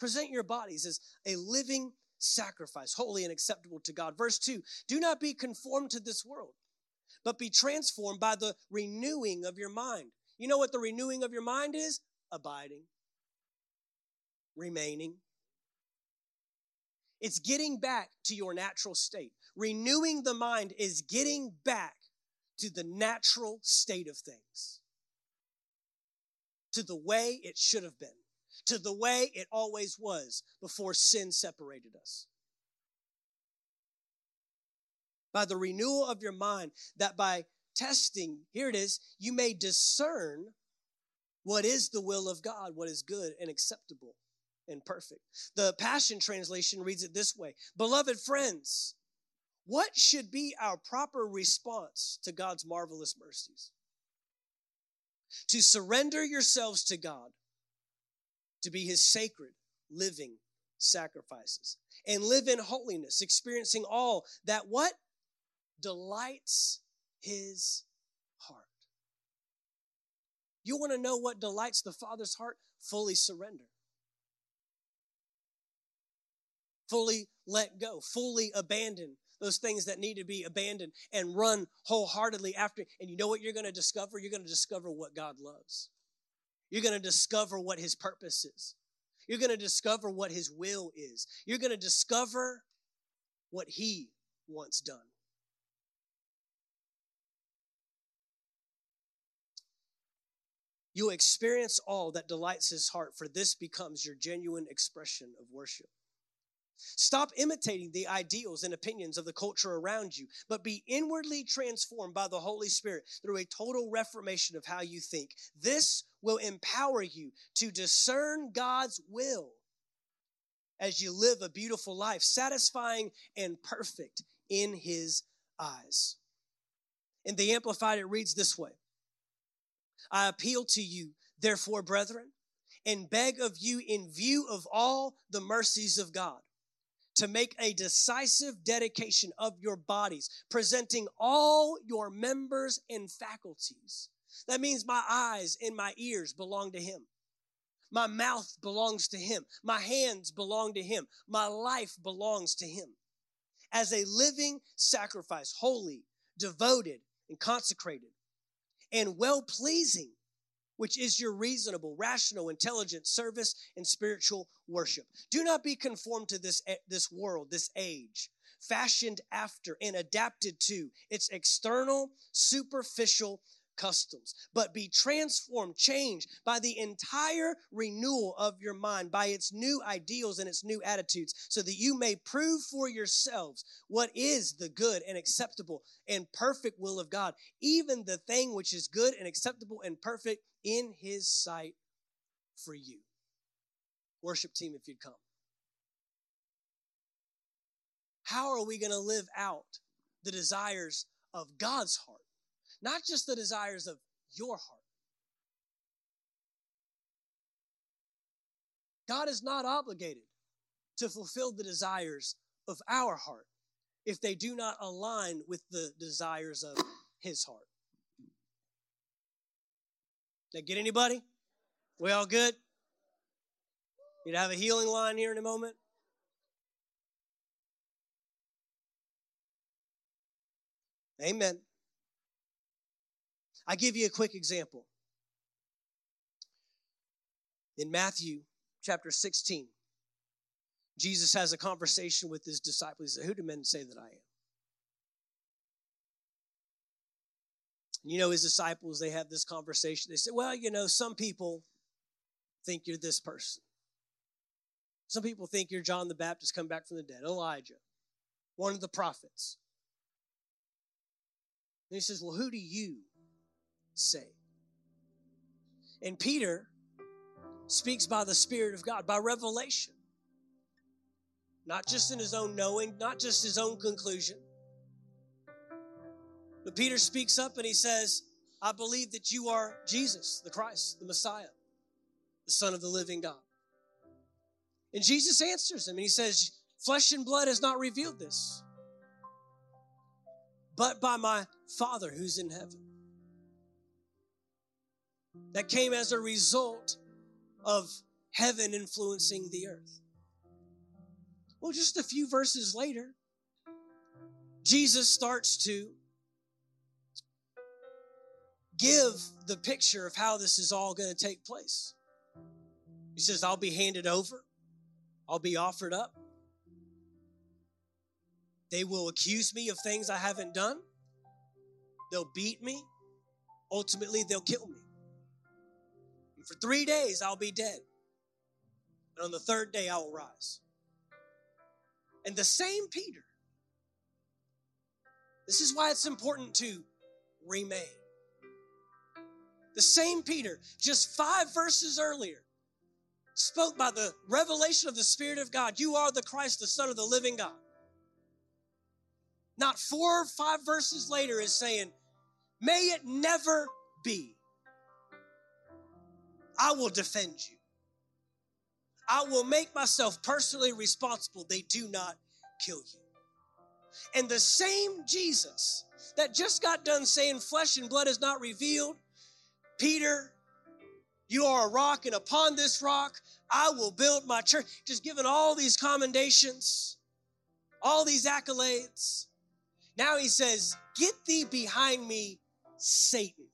Present your bodies as a living sacrifice, holy and acceptable to God. Verse 2 Do not be conformed to this world but be transformed by the renewing of your mind. You know what the renewing of your mind is? Abiding, remaining. It's getting back to your natural state. Renewing the mind is getting back to the natural state of things, to the way it should have been, to the way it always was before sin separated us by the renewal of your mind, that by testing, here it is, you may discern what is the will of God, what is good and acceptable and perfect. The Passion Translation reads it this way Beloved friends, what should be our proper response to God's marvelous mercies? To surrender yourselves to God, to be his sacred, living sacrifices, and live in holiness, experiencing all that what? Delights his heart. You want to know what delights the Father's heart? Fully surrender. Fully let go, fully abandon those things that need to be abandoned and run wholeheartedly after. And you know what you're going to discover? You're going to discover what God loves. You're going to discover what His purpose is. You're going to discover what His will is. You're going to discover what He wants done. You experience all that delights his heart, for this becomes your genuine expression of worship. Stop imitating the ideals and opinions of the culture around you, but be inwardly transformed by the Holy Spirit through a total reformation of how you think. This will empower you to discern God's will as you live a beautiful life, satisfying and perfect in His eyes. In the Amplified, it reads this way I appeal to you, therefore, brethren, and beg of you, in view of all the mercies of God, to make a decisive dedication of your bodies, presenting all your members and faculties. That means my eyes and my ears belong to Him. My mouth belongs to Him. My hands belong to Him. My life belongs to Him. As a living sacrifice, holy, devoted, and consecrated and well pleasing, which is your reasonable, rational, intelligent service and spiritual worship. Do not be conformed to this, eh, this world, this age, fashioned after and adapted to its external, superficial customs, but be transformed, changed by the entire renewal of your mind, by its new ideals and its new attitudes, so that you may prove for yourselves what is the good and acceptable and perfect will of God, even the thing which is good and acceptable and perfect in His sight for you. Worship team, if you'd come. How are we going to live out the desires of God's heart? Not just the desires of your heart. God is not obligated to fulfill the desires of our heart if they do not align with the desires of his heart. That get anybody? We all good? You'd have a healing line here in a moment. Amen. I give you a quick example. In Matthew chapter 16, Jesus has a conversation with his disciples. He said, Who do men say that I am? You know, his disciples, they have this conversation. They say, Well, you know, some people think you're this person. Some people think you're John the Baptist come back from the dead, Elijah, one of the prophets. And he says, Well, who do you say. And Peter speaks by the Spirit of God, by revelation. Not just in his own knowing, not just his own conclusion. But Peter speaks up and he says, I believe that you are Jesus, the Christ, the Messiah, the Son of the living God. And Jesus answers him and he says, Flesh and blood has not revealed this, but by my Father who's in heaven that came as a result of heaven influencing the earth. Well, just a few verses later, Jesus starts to give the picture of how this is all going to take place. He says, I'll be handed over, I'll be offered up. They will accuse me of things I haven't done. They'll beat me. Ultimately, they'll kill me. For three days I'll be dead. And on the third day I will rise. And the same Peter, this is why it's important to remain. The same Peter, just five verses earlier, spoke by the revelation of the Spirit of God, You are the Christ, the Son of the living God. Not four or five verses later is saying, May it never be. I will defend you. I will make myself personally responsible. They do not kill you. And the same Jesus that just got done saying, Flesh and blood is not revealed, Peter, you are a rock, and upon this rock I will build my church. Just giving all these commendations, all these accolades. Now he says, Get thee behind me, Satan.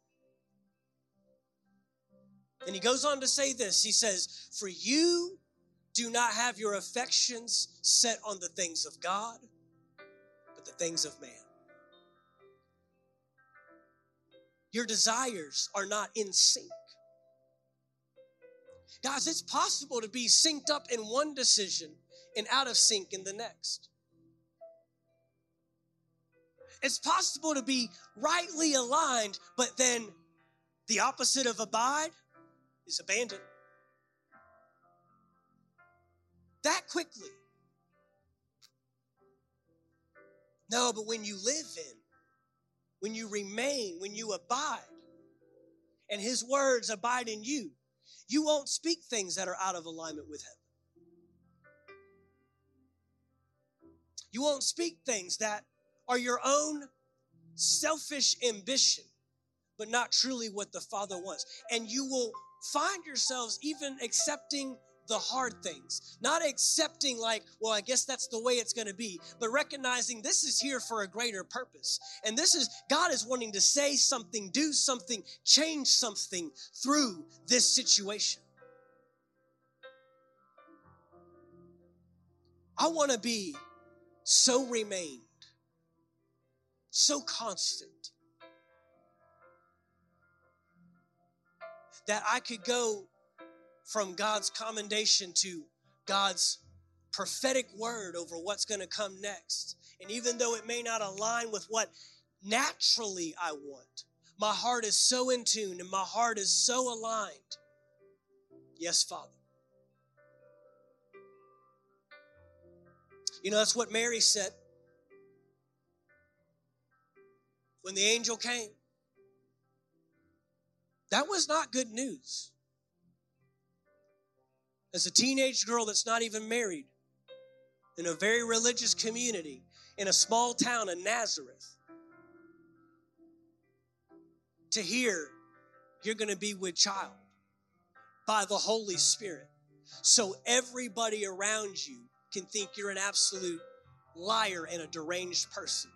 And he goes on to say this He says, For you do not have your affections set on the things of God, but the things of man. Your desires are not in sync. Guys, it's possible to be synced up in one decision and out of sync in the next. It's possible to be rightly aligned, but then the opposite of abide is abandoned. That quickly. No, but when you live in, when you remain, when you abide, and His words abide in you, you won't speak things that are out of alignment with Him. You won't speak things that are your own selfish ambition, but not truly what the Father wants. And you will find yourselves even accepting the hard things. Not accepting, like, well, I guess that's the way it's going to be, but recognizing this is here for a greater purpose. And this is, God is wanting to say something, do something, change something through this situation. I want to be so remained, so constant, that I could go from God's commendation to God's prophetic word over what's going to come next. And even though it may not align with what naturally I want, my heart is so in tune and my heart is so aligned. Yes, Father. You know, that's what Mary said when the angel came. That was not good news. As a teenage girl that's not even married, in a very religious community, in a small town in Nazareth, to hear you're going to be with child by the Holy Spirit. So everybody around you can think you're an absolute liar and a deranged person.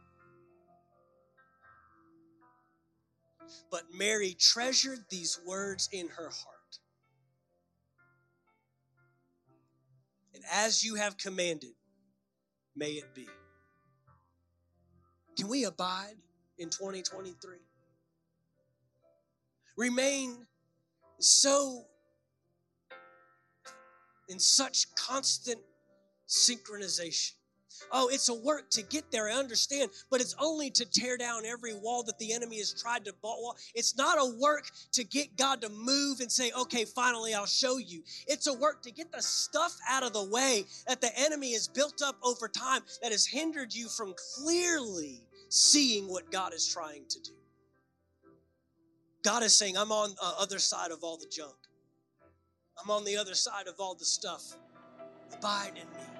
But Mary treasured these words in her heart. And as you have commanded, may it be. Can we abide in 2023? Remain so in such constant synchronization Oh, it's a work to get there, I understand, but it's only to tear down every wall that the enemy has tried to wall. It's not a work to get God to move and say, okay, finally, I'll show you. It's a work to get the stuff out of the way that the enemy has built up over time that has hindered you from clearly seeing what God is trying to do. God is saying, I'm on the other side of all the junk. I'm on the other side of all the stuff. Abide in me.